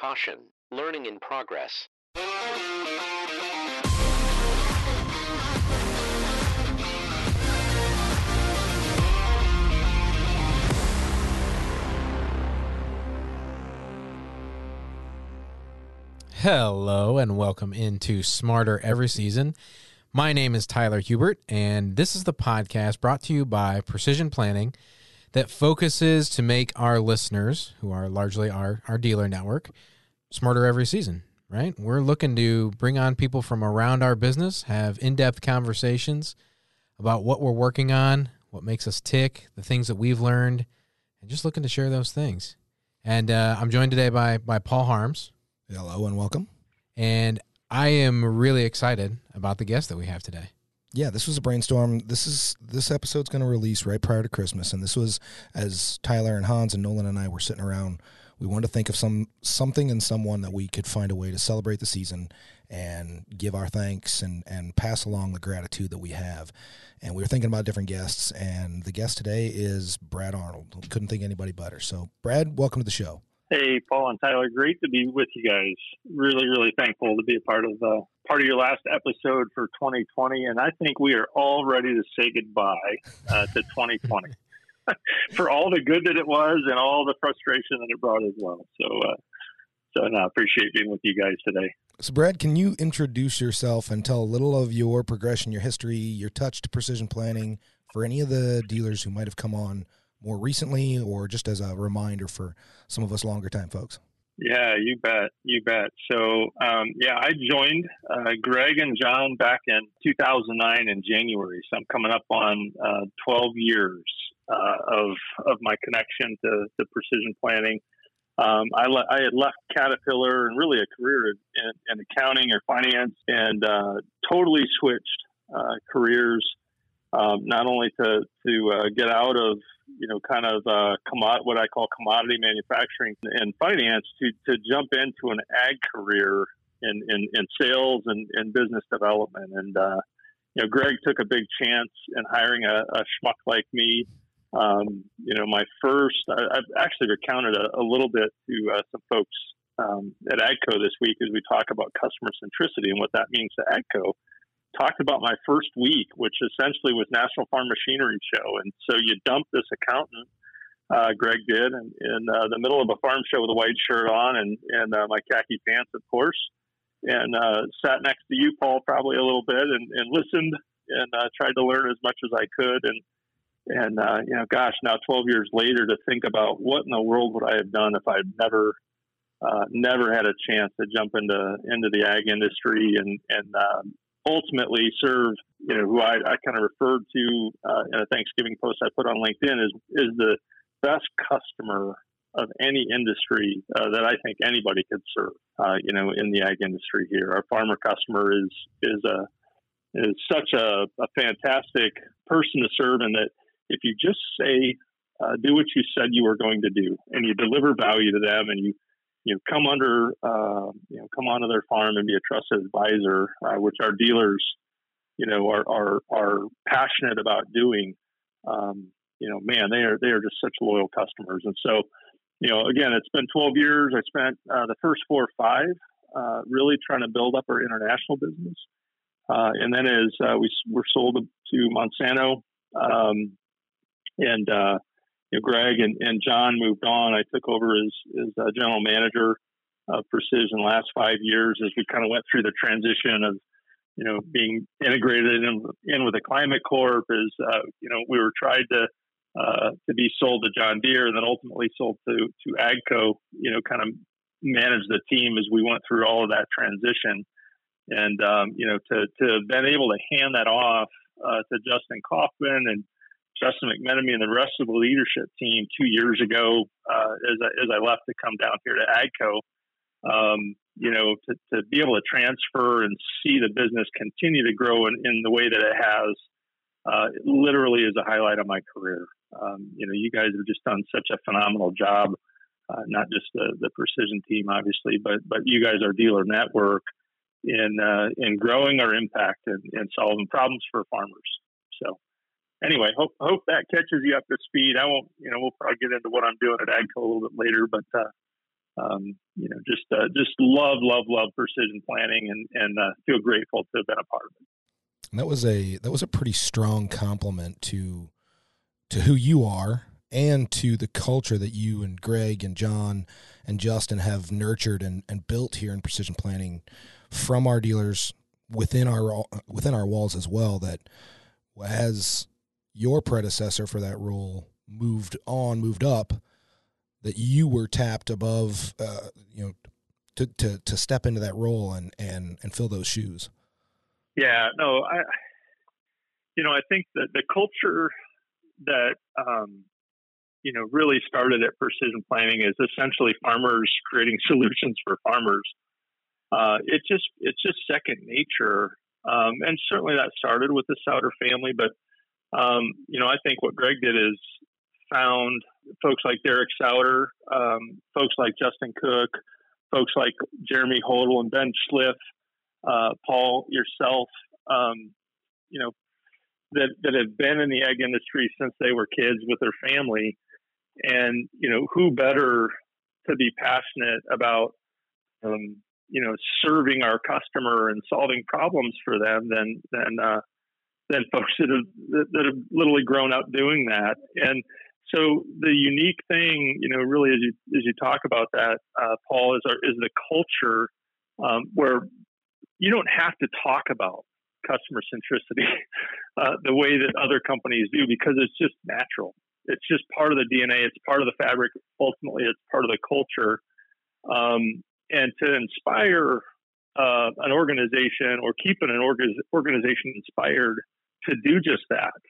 Caution, learning in progress. Hello and welcome into Smarter Every Season. My name is Tyler Hubert, and this is the podcast brought to you by Precision Planting that focuses to make our listeners, who are largely our, our dealer network, smarter every season, right? We're looking to bring on people from around our business, have in depth conversations about what we're working on, what makes us tick, the things that we've learned, and just looking to share those things. And uh, I'm joined today by, by Paul Harms. Hello and welcome. And I am really excited about the guest that we have today. Yeah, this was a brainstorm. This is this episode's going to release right prior to Christmas, and this was as Tyler and Hans and Nolan and I were sitting around. We wanted to think of some something and someone that we could find a way to celebrate the season and give our thanks and and pass along the gratitude that we have. And we were thinking about different guests, and the guest today is Brad Arnold. Couldn't think anybody better. So, Brad, welcome to the show. Hey, Paul and Tyler, great to be with you guys. Really, really thankful to be a part of the part of your last episode for 2020, and I think we are all ready to say goodbye uh, to 2020 for all the good that it was and all the frustration that it brought as well. So, uh, so no, I appreciate being with you guys today. So, Brad, can you introduce yourself and tell a little of your progression, your history, your touch to precision planting for any of the dealers who might have come on more recently or just as a reminder for some of us longer time folks? Yeah, you bet. You bet. So, um, yeah, I joined uh, Greg and John back in 2009 in January. So I'm coming up on uh, 12 years uh, of, of my connection to, to precision planting. Um, I, le- I, had left Caterpillar and really a career in, in accounting or finance and uh, totally switched uh, careers, um, not only to, to uh, get out of you know, kind of uh, commod- what I call commodity manufacturing and finance to, to jump into an ag career in, in, in sales and, and business development. And, uh, you know, Greg took a big chance in hiring a, a schmuck like me. Um, you know, my first, I, have actually recounted a, a, little bit to uh, some folks um, at AGCO this week as we talk about customer centricity and what that means to AGCO talked about my first week, which essentially was National Farm Machinery Show. And so you dump this accountant, uh, Greg did, in, in uh, the middle of a farm show with a white shirt on and, and uh, my khaki pants, of course, and uh, sat next to you, Paul, probably a little bit and, and listened and uh, tried to learn as much as I could. And, and uh, you know, gosh, now 12 years later to think about what in the world would I have done if I'd never uh, never had a chance to jump into into the ag industry and and um, ultimately serve, you know, who I, I kind of referred to uh, in a Thanksgiving post I put on LinkedIn is is the best customer of any industry uh, that I think anybody could serve. Uh, you know, in the ag industry here, our farmer customer is is a is such a, a fantastic person to serve, and that if you just say uh, do what you said you were going to do, and you deliver value to them, and you you know, come under, uh, you know, come onto their farm and be a trusted advisor, uh, which our dealers, you know, are, are, are passionate about doing. Um, you know, man, they are, they are just such loyal customers. And so, you know, again, it's been 12 years. I spent uh, the first four or five uh, really trying to build up our international business. Uh, and then as uh, we were sold to Monsanto, um, and you know, Greg and, and John moved on. I took over as, as a general manager of Precision last five years as we kind of went through the transition of, you know, being integrated in, in with the Climate Corp. As uh, you know, we were tried to uh, to be sold to John Deere and then ultimately sold to to Agco. You know, kind of manage the team as we went through all of that transition. And um, you know, to to been able to hand that off uh, to Justin Kaufman and Justin McMenemy and the rest of the leadership team two years ago uh, as, I, as I left to come down here to AGCO. Um, you know, to, to be able to transfer and see the business continue to grow in, in the way that it has, uh, it literally is a highlight of my career. Um, you know, you guys have just done such a phenomenal job, uh, not just the, the precision team, obviously, but but you guys, our dealer network, in uh, in growing our impact and, and solving problems for farmers. So anyway, hope hope that catches you up to speed. I won't, you know, we'll probably get into what I'm doing at AGCO a little bit later, but uh, um, you know, just uh, just love, love, love precision planting, and and uh, feel grateful to have been a part of it. That was a that was a pretty strong compliment to to who you are and to the culture that you and Greg and John and Justin have nurtured and, and built here in precision planting from our dealers within our within our walls as well that as your predecessor for that role moved on moved up that you were tapped above uh, you know to, to to step into that role and and and fill those shoes yeah no i you know i think that the culture that um, you know really started at precision planting is essentially farmers creating solutions for farmers. Uh, it just it's just second nature, um, and certainly that started with the Sauder family. But um, you know, I think what Greg did is found folks like Derek Sauder, um, folks like Justin Cook, folks like Jeremy Hodel and Ben Schlipf, uh, Paul yourself. Um, you know, that that have been in the egg industry since they were kids with their family, and you know who better to be passionate about um, you know serving our customer and solving problems for them than than uh, than folks that have that have literally grown up doing that and so the unique thing you know really as you as you talk about that uh, Paul is our is the culture um, where you don't have to talk about customer centricity uh, the way that other companies do because it's just natural. It's just part of the DNA. It's part of the fabric. Ultimately, it's part of the culture. Um, and to inspire uh, an organization or keep an organization inspired to do just that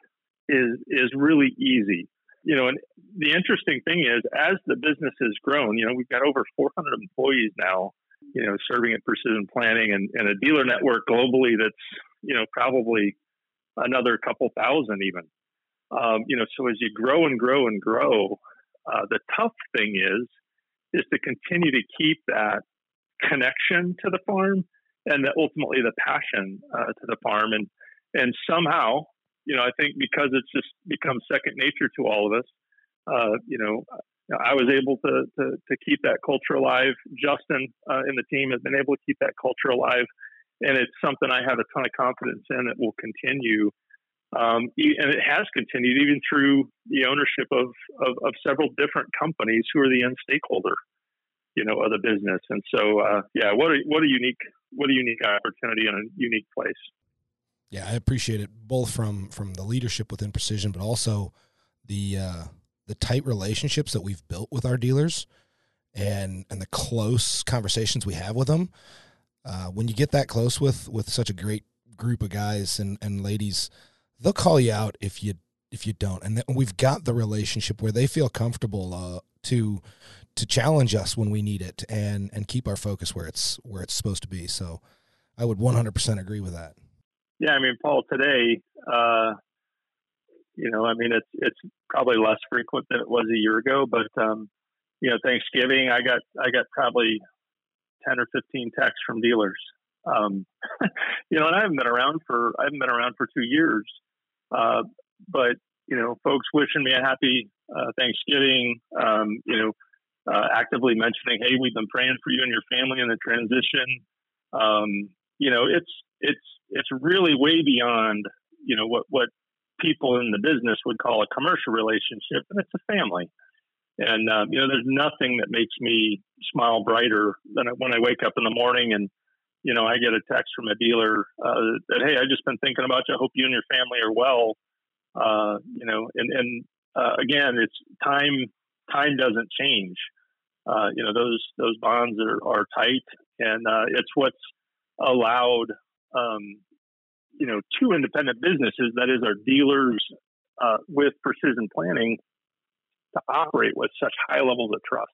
is is really easy. You know, and the interesting thing is, as the business has grown, you know, we've got over 400 employees now. You know, serving at Precision Planting and, and a dealer network globally that's you know, probably another couple thousand even. Um, you know, so as you grow and grow and grow, uh, the tough thing is is to continue to keep that connection to the farm and the, ultimately the passion uh, to the farm and and somehow you know I think because it's just become second nature to all of us uh, you know I was able to, to, to keep that culture alive Justin uh, and the team has been able to keep that culture alive and it's something I have a ton of confidence in that will continue. Um, and it has continued even through the ownership of, of, of, several different companies who are the end stakeholder, you know, of the business. And so, uh, yeah, what a, what a unique, what a unique opportunity and a unique place. Yeah, I appreciate it both from from the leadership within Precision, but also the uh, the tight relationships that we've built with our dealers, and and the close conversations we have with them uh, when you get that close with with such a great group of guys and and ladies, they'll call you out if you if you don't. And we've got the relationship where they feel comfortable uh, to to challenge us when we need it and and keep our focus where it's where it's supposed to be. So I would 100% agree with that. Yeah, I mean, Paul, today, uh, you know, I mean, it's it's probably less frequent than it was a year ago, but um, you know, Thanksgiving, I got I got probably 10 or 15 texts from dealers. Um, you know, and I haven't been around for, I haven't been around for two years. Uh, but, you know, folks wishing me a happy uh, Thanksgiving, um, you know, uh, actively mentioning, hey, we've been praying for you and your family in the transition. Um, you know, it's, it's, it's really way beyond, you know, what, what people in the business would call a commercial relationship, and it's a family. And um, you know, there's nothing that makes me smile brighter than when I wake up in the morning and you know I get a text from a dealer uh, that hey, I've just been thinking about you. I hope you and your family are well. Uh, you know, and and uh, again, it's time. Time doesn't change. Uh, you know, those those bonds are are tight, and uh, it's what's allowed. Um, you know, two independent businesses, that is, our dealers uh, with precision planting, to operate with such high levels of trust.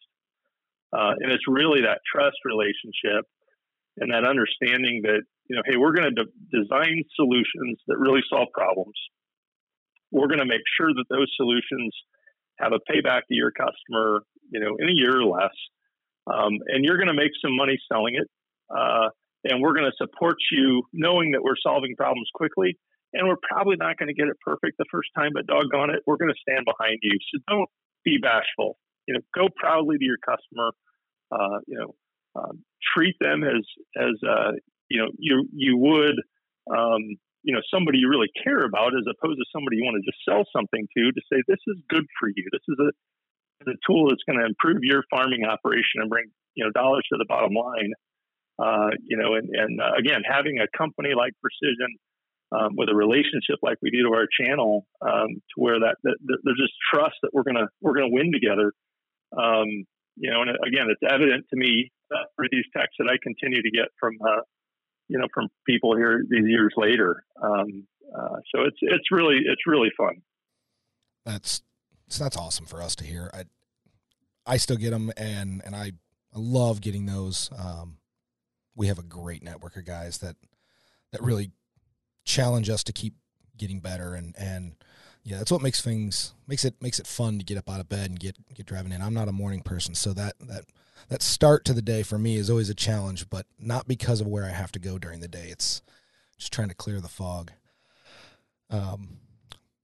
Uh, and it's really that trust relationship and that understanding that, you know, hey, we're going to de- design solutions that really solve problems. We're going to make sure that those solutions have a payback to your customer, you know, in a year or less. Um, and you're going to make some money selling it. Uh, and we're going to support you knowing that we're solving problems quickly. And we're probably not going to get it perfect the first time, but doggone it, we're going to stand behind you. So don't be bashful. You know, go proudly to your customer. uh, you know, um, treat them as as uh, you know you you would um, you know somebody you really care about, as opposed to somebody you want to just sell something to. To say this is good for you. This is a the tool that's going to improve your farming operation and bring you know dollars to the bottom line. Uh, you know, and, and uh, again, having a company like Precision um, with a relationship like we do to our channel, um, to where that, that, that, there's just trust that we're gonna we're gonna win together. Um, you know, and again, it's evident to me uh, for these texts that I continue to get from uh, you know from people here these years later. Um, uh, so it's it's really it's really fun. That's that's awesome for us to hear. I I still get them, and and I I love getting those. Um, we have a great network of guys that that really challenge us to keep getting better. And and yeah that's what makes things makes it makes it fun to get up out of bed and get get driving in. I'm not a morning person. So that that that start to the day for me is always a challenge but not because of where i have to go during the day. It's just trying to clear the fog. Um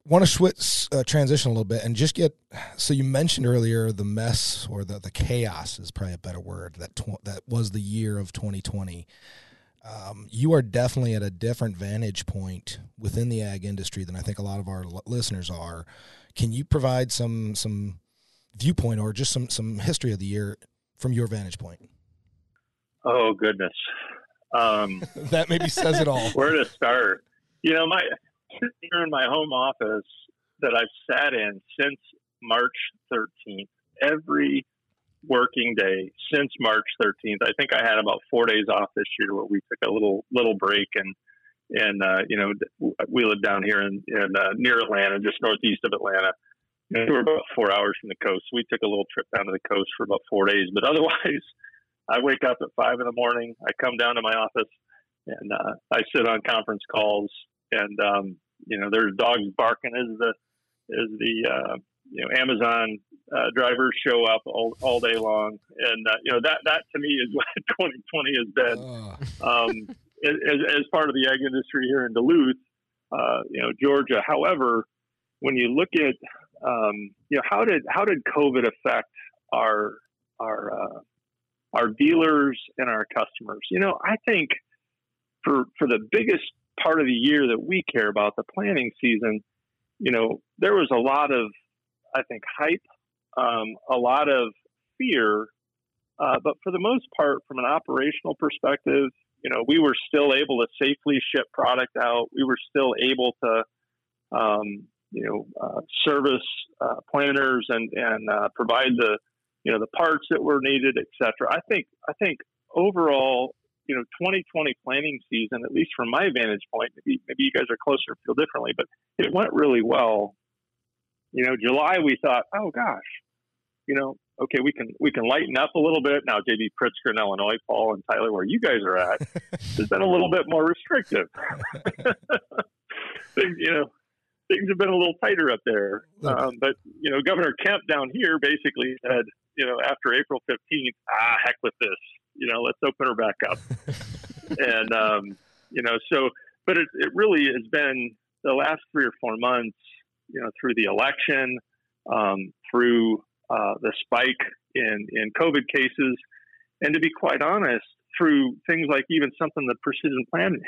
want to switch uh, transition a little bit and just get so you mentioned earlier the mess or the the chaos is probably a better word that tw- that was the year of 2020 um, you are definitely at a different vantage point within the ag industry than I think a lot of our l- listeners are. Can you provide some some viewpoint or just some some history of the year from your vantage point? Oh goodness, um, that maybe says it all. Where to start? You know, my here in my home office that I've sat in since March 13th. Every working day since March 13th. I think I had about four days off this year where we took a little little break and and uh, you know we live down here in, in uh, near Atlanta, just northeast of Atlanta. We were about four hours from the coast. We took a little trip down to the coast for about four days. But otherwise, I wake up at five in the morning. I come down to my office and uh, I sit on conference calls. And um, you know, there's dogs barking as the as the uh, you know Amazon uh, drivers show up all, all day long, and uh, you know that that to me is what 2020 has been um, as, as, part of the ag industry here in Duluth, uh, you know Georgia. However, when you look at um, you know how did how did COVID affect our our uh, our dealers and our customers? You know, I think for for the biggest part of the year that we care about, the planning season, you know, there was a lot of I think hype um, a lot of fear. Uh, but for the most part, from an operational perspective, you know, we were still able to safely ship product out. We were still able to, um, you know, uh, service uh, planters and and uh, provide the, you know, the parts that were needed, et cetera. I think I think overall, you know, 2020 planting season, at least from my vantage point, maybe maybe you guys are closer, feel differently, but it went really well. You know, July we thought, oh gosh, you know, okay, we can we can lighten up a little bit now. JB Pritzker in Illinois, Paul and Tyler, where you guys are at, has been a little bit more restrictive. things, you know, things have been a little tighter up there. Um, but you know, Governor Kemp down here basically said, you know, after April fifteenth, ah, heck with this. You know, let's open her back up. and um, you know, so, but it, it really has been the last three or four months you know, through the election, um, through uh, the spike in, in COVID cases, and to be quite honest, through things like even something that precision planting,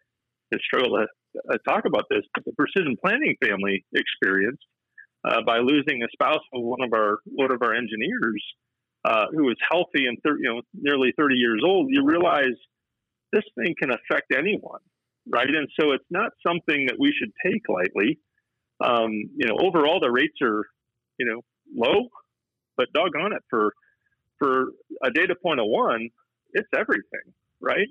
I struggle to uh, talk about this, but the precision planting family experienced uh, by losing a spouse of one of our one of our engineers uh, who was healthy and 30, you know nearly 30 years old. You realize this thing can affect anyone, right? And so it's not something that we should take lightly um, you know, overall the rates are, you know, low, but doggone it for for a data point of one, it's everything, right?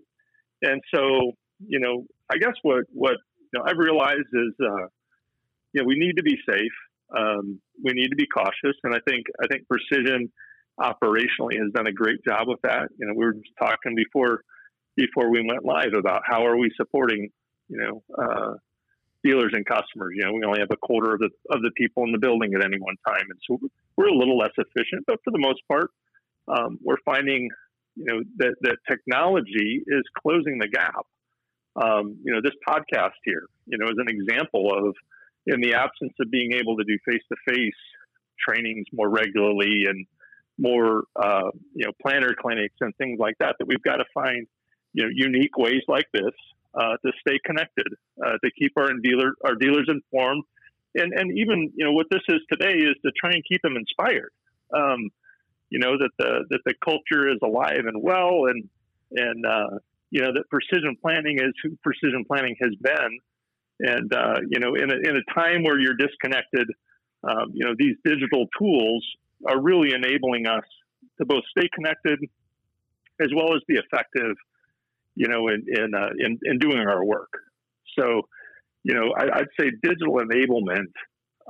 And so, you know, I guess what what you know I've realized is, uh, you know, we need to be safe. Um, we need to be cautious, and I think I think precision operationally has done a great job with that. You know, we were just talking before before we went live about how are we supporting, you know, uh, dealers and customers. You know, we only have a quarter of the of the people in the building at any one time, and so we're a little less efficient. But for the most part, um, we're finding you know that that technology is closing the gap. Um, you know, this podcast here, you know, is an example of in the absence of being able to do face to face trainings more regularly and more uh, you know planner clinics and things like that. That we've got to find you know unique ways like this uh, to stay connected, uh, to keep our dealer our dealers informed, and and even you know what this is today is to try and keep them inspired. Um, you know that the that the culture is alive and well, and and uh, you know that precision planting is who precision planting has been, and uh, you know in a, in a time where you're disconnected, um, you know these digital tools are really enabling us to both stay connected as well as be effective, you know, in in uh, in, in, doing our work. So, you know, I, would say digital enablement,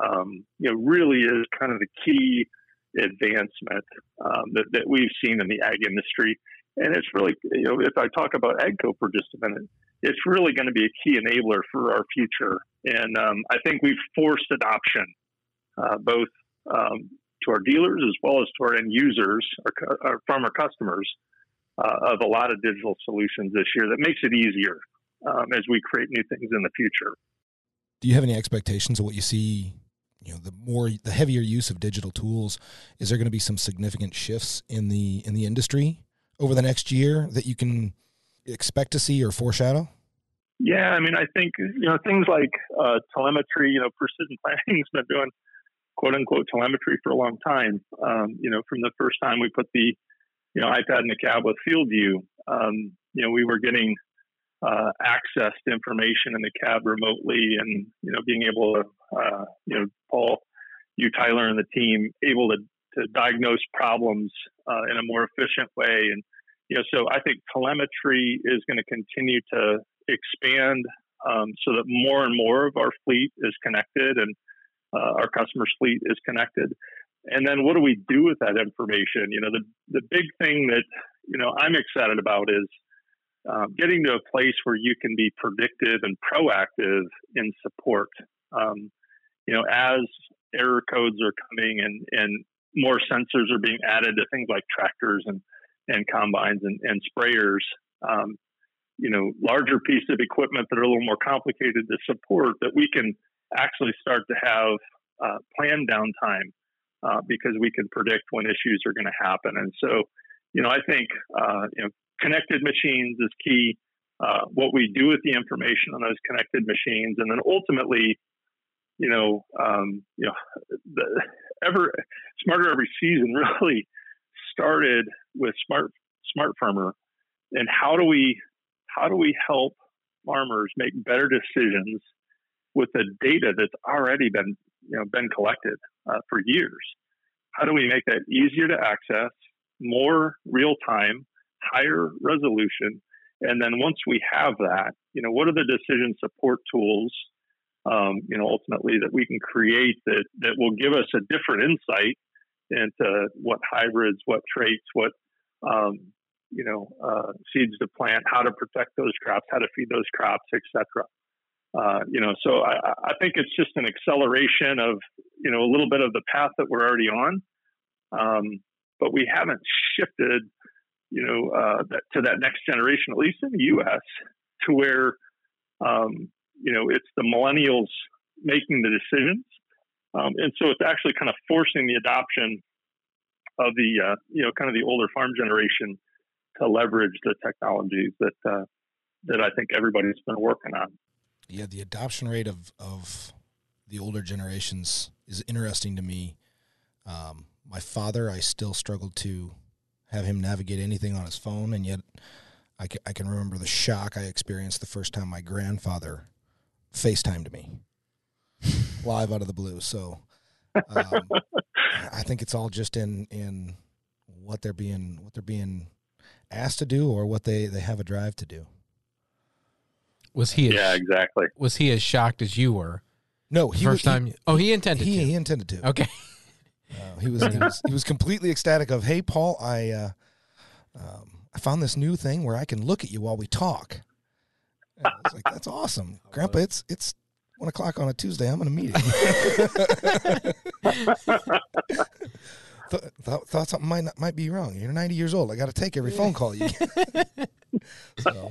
um, you know, really is kind of the key advancement um, that, that we've seen in the ag industry. And it's really, you know, if I talk about AGCO for just a minute, it's really going to be a key enabler for our future. And um, I think we've forced adoption, uh, both um, to our dealers as well as to our end users, our, our farmer customers, uh, of a lot of digital solutions this year that makes it easier um, as we create new things in the future. Do you have any expectations of what you see? You know, the more the heavier use of digital tools, is there going to be some significant shifts in the in the industry over the next year that you can expect to see or foreshadow? Yeah, I mean, I think you know things like uh, telemetry. You know, precision planting's been doing quote unquote telemetry for a long time. Um, you know, from the first time we put the you know iPad in the cab with Field View, um, you know, we were getting uh, access to information in the cab remotely, and you know, being able to uh, you know, Paul, you, Tyler, and the team able to to diagnose problems uh, in a more efficient way, and you know, so I think telemetry is going to continue to expand um, so that more and more of our fleet is connected and uh, our customers' fleet is connected. And then what do we do with that information? You know, the, the big thing that, you know, I'm excited about is um, getting to a place where you can be predictive and proactive in support. Um, you know, as error codes are coming and, and more sensors are being added to things like tractors and, and combines and, and sprayers, um, you know, larger pieces of equipment that are a little more complicated to support that we can actually start to have uh, planned downtime uh, because we can predict when issues are going to happen. And so, you know, I think uh, you know, connected machines is key. Uh, what we do with the information on those connected machines, and then ultimately, you know, um, you know, the ever smarter every season really started with smart smart farmer, and how do we how do we help farmers make better decisions with the data that's already been you know been collected uh, for years. How do we make that easier to access, more real time, higher resolution, and then once we have that, you know, what are the decision support tools, um, you know, ultimately that we can create that that will give us a different insight into what hybrids, what traits, what um, you know, uh, seeds to plant, how to protect those crops, how to feed those crops, etc. Uh, you know, so I, I, think it's just an acceleration of, you know, a little bit of the path that we're already on. Um, but we haven't shifted, you know, uh, that, to that next generation, at least in the U.S., to where, um, you know, it's the millennials making the decisions. Um, and so it's actually kind of forcing the adoption of the, uh, you know, kind of the older farm generation to leverage the technologies that, uh, that I think everybody's been working on yeah, the adoption rate of of the older generations is interesting to me. Um, my father, I still struggled to have him navigate anything on his phone, and yet I can, I can remember the shock I experienced the first time my grandfather FaceTimed me live out of the blue. So um, I think it's all just in in what they're being what they're being asked to do or what they they have a drive to do. Was he? As, yeah, exactly. Was he as shocked as you were? No, he first was, time. He, oh, he intended. He, to. he intended to. Okay. Uh, he was he was he was completely ecstatic of hey Paul I uh, um, I found this new thing where I can look at you while we talk. And I was like that's awesome, Grandpa. It's it's one o'clock on a Tuesday. I'm in a meeting. Th- thought, thought something might not, might be wrong. You're 90 years old. I got to take every phone call you get. so,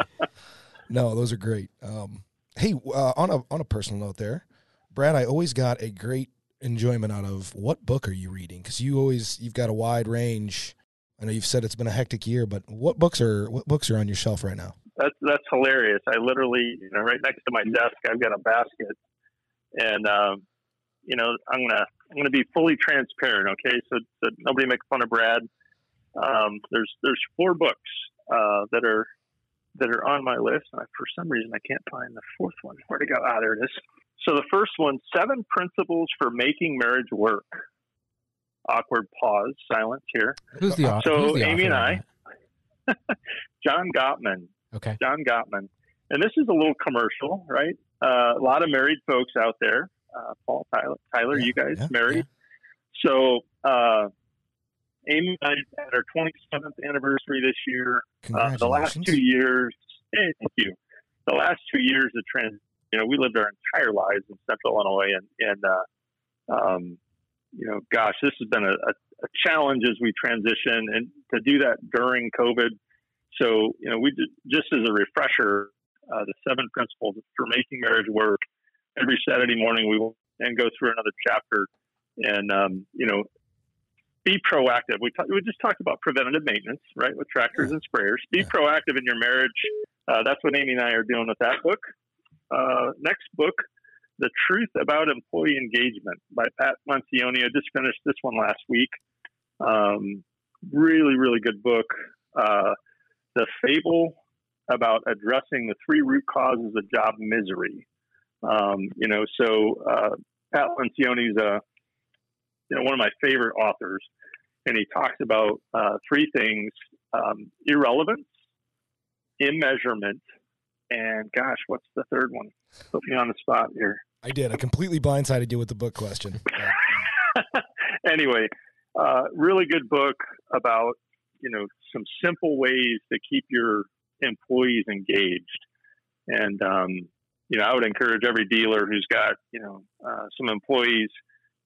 no, those are great. Um, hey, uh, on a on a personal note, there, Brad, I always got a great enjoyment out of what book are you reading? Because you always you've got a wide range. I know you've said it's been a hectic year, but what books are what books are on your shelf right now? That's that's hilarious. I literally, you know, right next to my desk, I've got a basket, and um, you know, I'm gonna I'm gonna be fully transparent. Okay, so, so nobody make fun of Brad. Um, there's there's four books uh, that are that are on my list. And I, for some reason, I can't find the fourth one. Where'd it go? Ah, there it is. So the first one, Seven Principles for Making Marriage Work. Awkward pause, silence here. Who's the author? So the Amy and I- John Gottman. Okay. John Gottman. And this is a little commercial, right? Uh, a lot of married folks out there. Uh, Paul, Tyler, Tyler, Yeah, you guys yeah, married? So, uh, Amy and I had our 27th anniversary this year. Uh, the last two years, hey, thank you. The last two years of trans, you know, we lived our entire lives in Central Illinois, and and uh, um, you know, gosh, this has been a, a, a challenge as we transition, and to do that during COVID. So, you know, we did, just as a refresher, uh, the seven principles for making marriage work. Every Saturday morning, we will and go through another chapter, and um, you know, be proactive. We talk, we just talked about preventative maintenance, right, with tractors and sprayers. Be proactive in your marriage. Uh, that's what Amy and I are doing with that book. Uh, next book, The Truth About Employee Engagement by Pat Lencioni. I just finished this one last week. Um, really, really good book. Uh, the Fable about addressing the three root causes of job misery. Um, you know, so uh, Pat Lencioni is a you know one of my favorite authors, and he talks about uh, three things: um, irrelevance, immeasurement, and gosh, what's the third one? Put me on the spot here. I did. I completely blindsided you with the book question. anyway, uh, really good book about you know some simple ways to keep your employees engaged, and um, you know I would encourage every dealer who's got you know uh, some employees.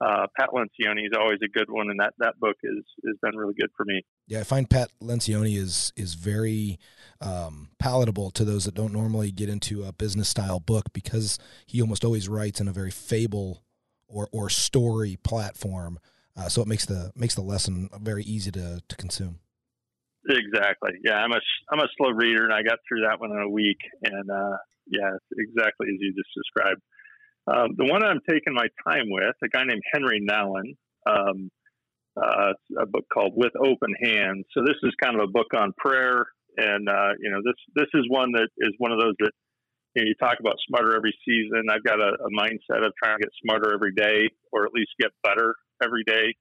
Uh, Pat Lencioni is always a good one, and that that book is has been really good for me. Yeah, I find Pat Lencioni is is very um, palatable to those that don't normally get into a business style book because he almost always writes in a very fable or or story platform. Uh, so it makes the makes the lesson very easy to to consume. Exactly. Yeah, I'm a I'm a slow reader, and I got through that one in a week. And uh, yeah, exactly as you just described. Um, the one I'm taking my time with, a guy named Henri Nouwen, um, uh, a book called With Open Hands. So this is kind of a book on prayer, and uh, you know this this is one that is one of those that you, know, you talk about smarter every season. I've got a, a mindset of trying to get smarter every day, or at least get better every day.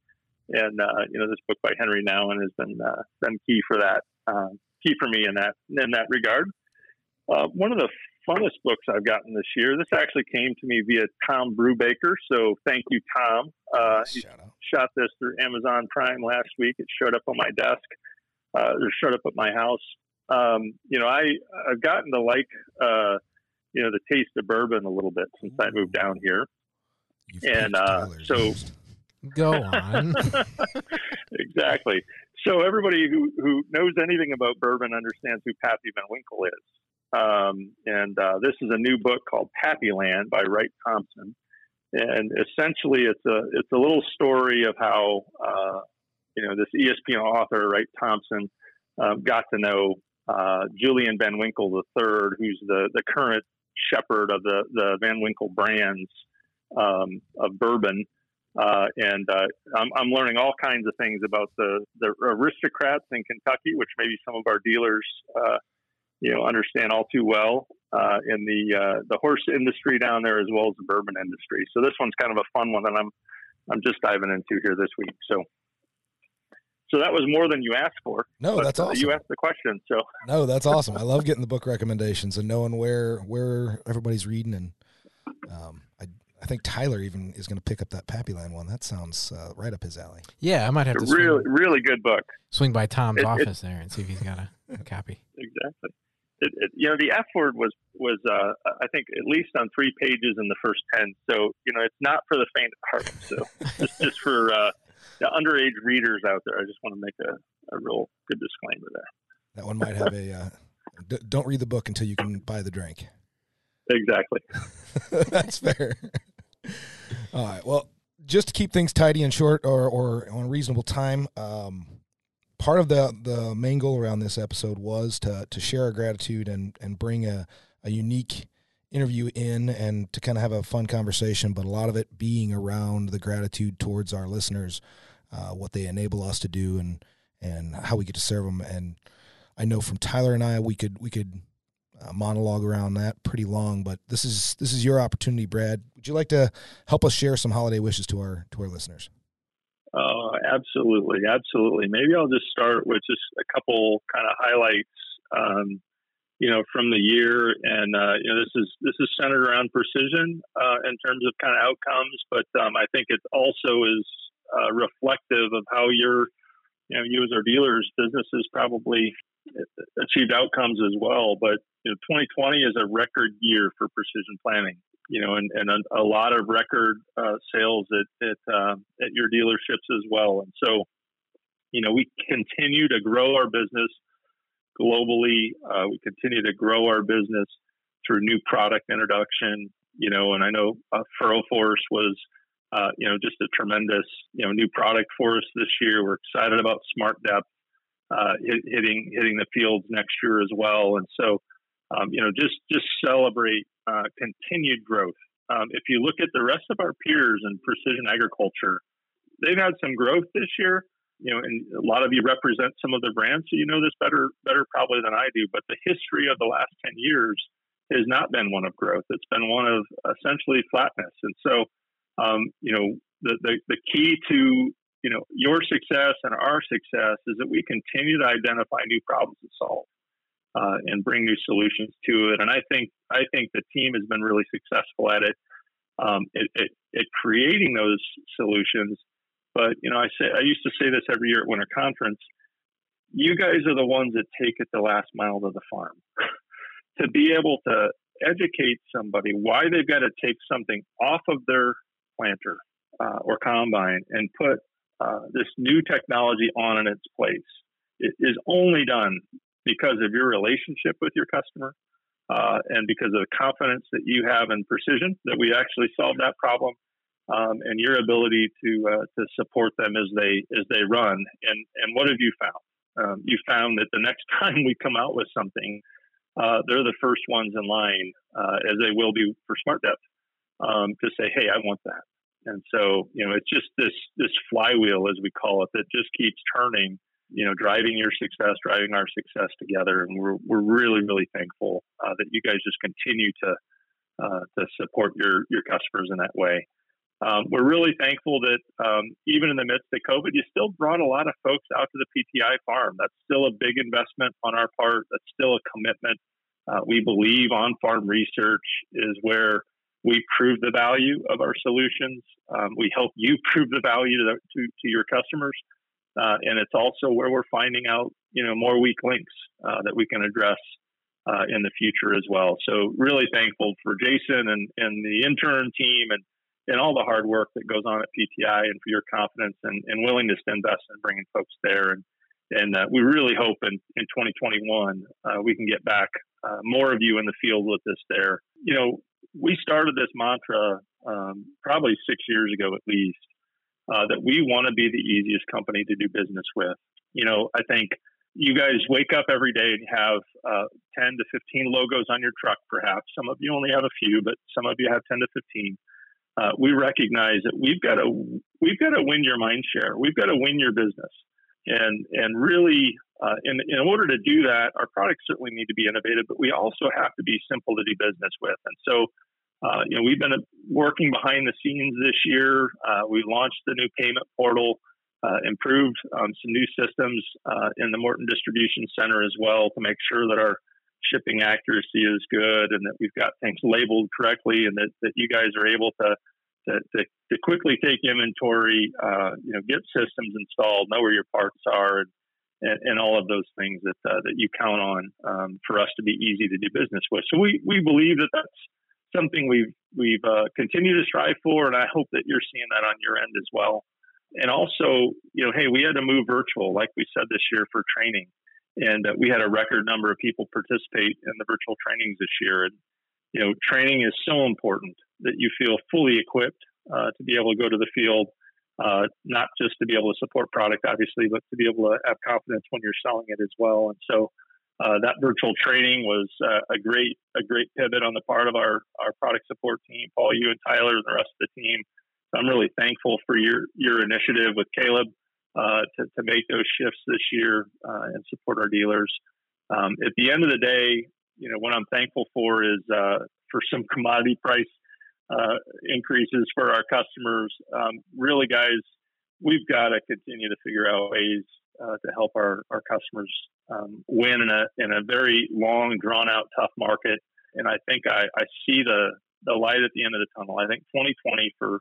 And uh, you know this book by Henri Nouwen has been uh, been key for that, uh, key for me in that in that regard. Uh, one of the funnest books I've gotten this year. This actually came to me via Tom Brubaker, so thank you, Tom. Uh, he out. shot this through Amazon Prime last week. It showed up on my desk. Uh, it showed up at my house. Um, you know, I I've gotten to like uh, you know the taste of bourbon a little bit since I moved down here. You've And, uh, so- interest. Go on. exactly. So everybody who, who knows anything about bourbon understands who Pappy Van Winkle is. Um, and uh, this is a new book called Pappyland by Wright Thompson. And essentially, it's a it's a little story of how uh, you know this ESPN author Wright Thompson um, got to know uh, Julian Van Winkle III, who's the the current shepherd of the the Van Winkle brands um, of bourbon. Uh, and uh, I'm, I'm learning all kinds of things about the, the aristocrats in Kentucky, which maybe some of our dealers, uh, you know, understand all too well uh, in the uh, the horse industry down there as well as the bourbon industry. So this one's kind of a fun one that I'm I'm just diving into here this week. So so that was more than you asked for. No, that's uh, awesome. You asked the question, so No, that's awesome. I love getting the book recommendations and knowing where where everybody's reading. And um, I I think Tyler even is going to pick up that Pappyland one. That sounds uh, right up his alley. Yeah, I might have to it's a really really good book. swing by Tom's It- it- office there and see if he's got a, a copy. exactly. It, it, you know, the F word was was uh, I think at least on three pages in the first ten. So you know, it's not for the faint of heart. So just just for uh, the underage readers out there, I just want to make a, a real good disclaimer there. That one might have a. Uh, d- don't read the book until you can buy the drink. Exactly. That's fair. All right. Well, just to keep things tidy and short or, or on reasonable time, um, part of the, the main goal around this episode was to, to share our gratitude and, and bring a, a unique interview in and to kind of have a fun conversation, but a lot of it being around the gratitude towards our listeners, uh, what they enable us to do and, and how we get to serve them. And I know from Tyler and I, we could, we could monologue around that pretty long, but this is, this is your opportunity, Brad. Would you like to help us share some holiday wishes to our, to our listeners? Oh, absolutely, absolutely. Maybe I'll just start with just a couple kind of highlights, um, you know, from the year, and uh, you know, this is this is centered around precision uh, in terms of kind of outcomes, but um, I think it also is uh, reflective of how your, you know, you as our dealers, businesses probably achieved outcomes as well. But you know, 2020 is a record year for precision planting you know, and, and a, a lot of record uh, sales at at, uh, at your dealerships as well. And so, you know, we continue to grow our business globally. Uh, we continue to grow our business through new product introduction. You know, and I know uh, FurrowForce was, uh, you know, just a tremendous, you know, new product for us this year. We're excited about Smart Depth uh, hitting hitting the fields next year as well. And so, um, you know, just just celebrate uh, continued growth. Um, if you look at the rest of our peers in precision agriculture, they've had some growth this year. You know, and a lot of you represent some of the brands, so you know this better better probably than I do. But the history of the last ten years has not been one of growth. It's been one of essentially flatness. And so, um, you know, the, the the key to you know your success and our success is that we continue to identify new problems to solve uh, and bring new solutions to it. And I think I think the team has been really successful at it, um, at, at, at, creating those solutions. But you know, I say I used to say this every year at Winter Conference. You guys are the ones that take it the last mile to the farm. to be able to educate somebody why they've got to take something off of their planter uh, or combine and put uh, this new technology on in its place it is only done because of your relationship with your customer uh, and because of the confidence that you have in precision that we actually solve that problem um, and your ability to uh, to support them as they as they run. And and what have you found? Um, you found that the next time we come out with something uh, they're the first ones in line uh, as they will be for smart depth um, to say hey I want that. And so you know it's just this this flywheel as we call it that just keeps turning you know, driving your success, driving our success together. And we're, we're really, really thankful uh, that you guys just continue to, uh, to support your, your customers in that way. Um, we're really thankful that um, even in the midst of COVID, you still brought a lot of folks out to the PTI farm. That's still a big investment on our part. That's still a commitment. Uh, we believe on farm research is where we prove the value of our solutions. Um, we help you prove the value to, to, to your customers. Uh, and it's also where we're finding out, you know, more weak links uh, that we can address uh, in the future as well. So really thankful for Jason and, and the intern team and, and all the hard work that goes on at PTI and for your confidence and, and willingness to invest in bringing folks there. And, and uh, we really hope in, in 2021 uh, we can get back uh, more of you in the field with us there. You know, we started this mantra um, probably six years ago at least uh, that we want to be the easiest company to do business with. You know, I think you guys wake up every day and have uh, 10 to 15 logos on your truck, perhaps. Some of you only have a few, but some of you have 10 to 15. Uh, we recognize that we've got to we've got to win your mind share. We've got to win your business, and and really, uh, in in order to do that, our products certainly need to be innovative, but we also have to be simple to do business with. And so, uh, you know, we've been working behind the scenes this year. Uh, we launched the new payment portal, uh, improved um, some new systems uh, in the Morton Distribution Center as well to make sure that our shipping accuracy is good and that we've got things labeled correctly and that, that you guys are able to to, to, to quickly take inventory, uh, you know, get systems installed, know where your parts are, and, and, and all of those things that uh, that you count on um, for us to be easy to do business with. So we we believe that that's something we've we've uh, continued to strive for, and I hope that you're seeing that on your end as well. And also, you know, hey, we had to move virtual, like we said this year for training, and uh, we had a record number of people participate in the virtual trainings this year. And you know, training is so important that you feel fully equipped uh, to be able to go to the field, uh, not just to be able to support product, obviously, but to be able to have confidence when you're selling it as well. And so uh, that virtual training was uh, a great a great pivot on the part of our our product support team, Paul, you and Tyler, and the rest of the team. So I'm really thankful for your your initiative with Caleb uh, to to make those shifts this year uh, and support our dealers. Um, at the end of the day, you know what I'm thankful for is uh, for some commodity price uh, increases for our customers. Um, really, guys, we've got to continue to figure out ways uh, to help our, our customers um, win in a in a very long, drawn out, tough market. And I think I, I see the the light at the end of the tunnel. I think 2020 for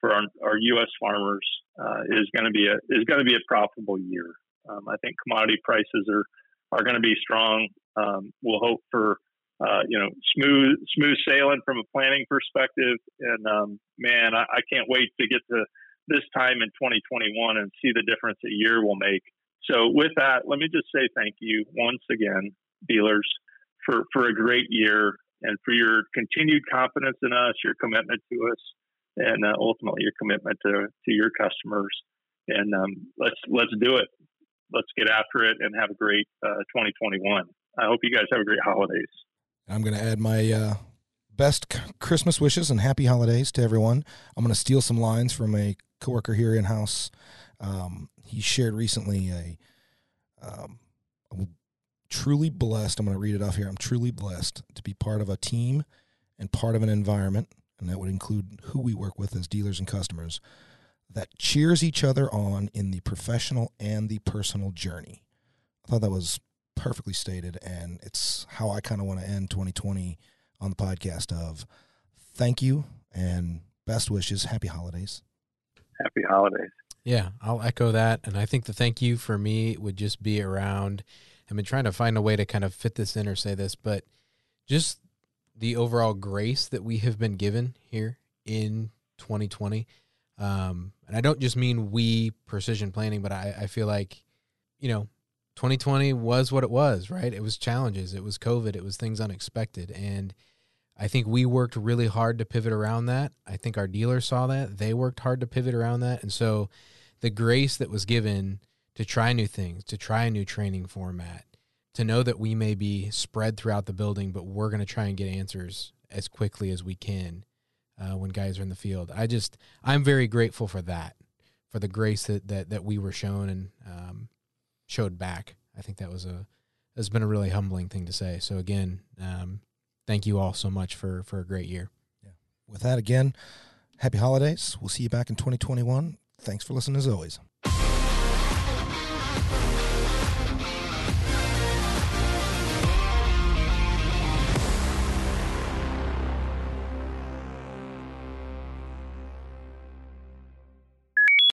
for our, our U.S. farmers uh, is going to be a is going to be a profitable year. Um, I think commodity prices are are going to be strong. Um, we'll hope for uh, you know smooth smooth sailing from a planning perspective. And um, man, I, I, can't wait to get to this time in 2021 and see the difference a year will make. So with that, let me just say thank you once again, dealers, for, for a great year and for your continued confidence in us, your commitment to us, and uh, ultimately your commitment to, to your customers. And um, let's let's do it. Let's get after it and have a great uh, 2021. I hope you guys have a great holidays. I'm going to add my uh, best Christmas wishes and happy holidays to everyone. I'm going to steal some lines from a coworker here in house. Um, he shared recently a. Um, I'm truly blessed. I'm going to read it off here. I'm truly blessed to be part of a team and part of an environment, and that would include who we work with as dealers and customers, that cheers each other on in the professional and the personal journey. I thought that was perfectly stated, and it's how I kind of want to end 2020 on the podcast. Of thank you and best wishes, happy holidays happy holidays. Yeah, I'll echo that. And I think the thank you for me would just be around. I've been trying to find a way to kind of fit this in or say this, but just the overall grace that we have been given here in 2020. Um, and I don't just mean we precision planting, but I, I feel like, you know, 2020 was what it was, right? It was challenges, it was COVID, it was things unexpected. And I think we worked really hard to pivot around that. I think our dealers saw that. They worked hard to pivot around that. And so the grace that was given to try new things, to try a new training format, to know that we may be spread throughout the building, but we're going to try and get answers as quickly as we can uh, when guys are in the field. I just, I'm very grateful for that, for the grace that, that, that we were shown and um, showed back. I think that was a, has been a really humbling thing to say. So again, um, thank you all so much for for a great year. Yeah. With that, again, happy holidays. We'll see you back in 2021. Thanks for listening as always.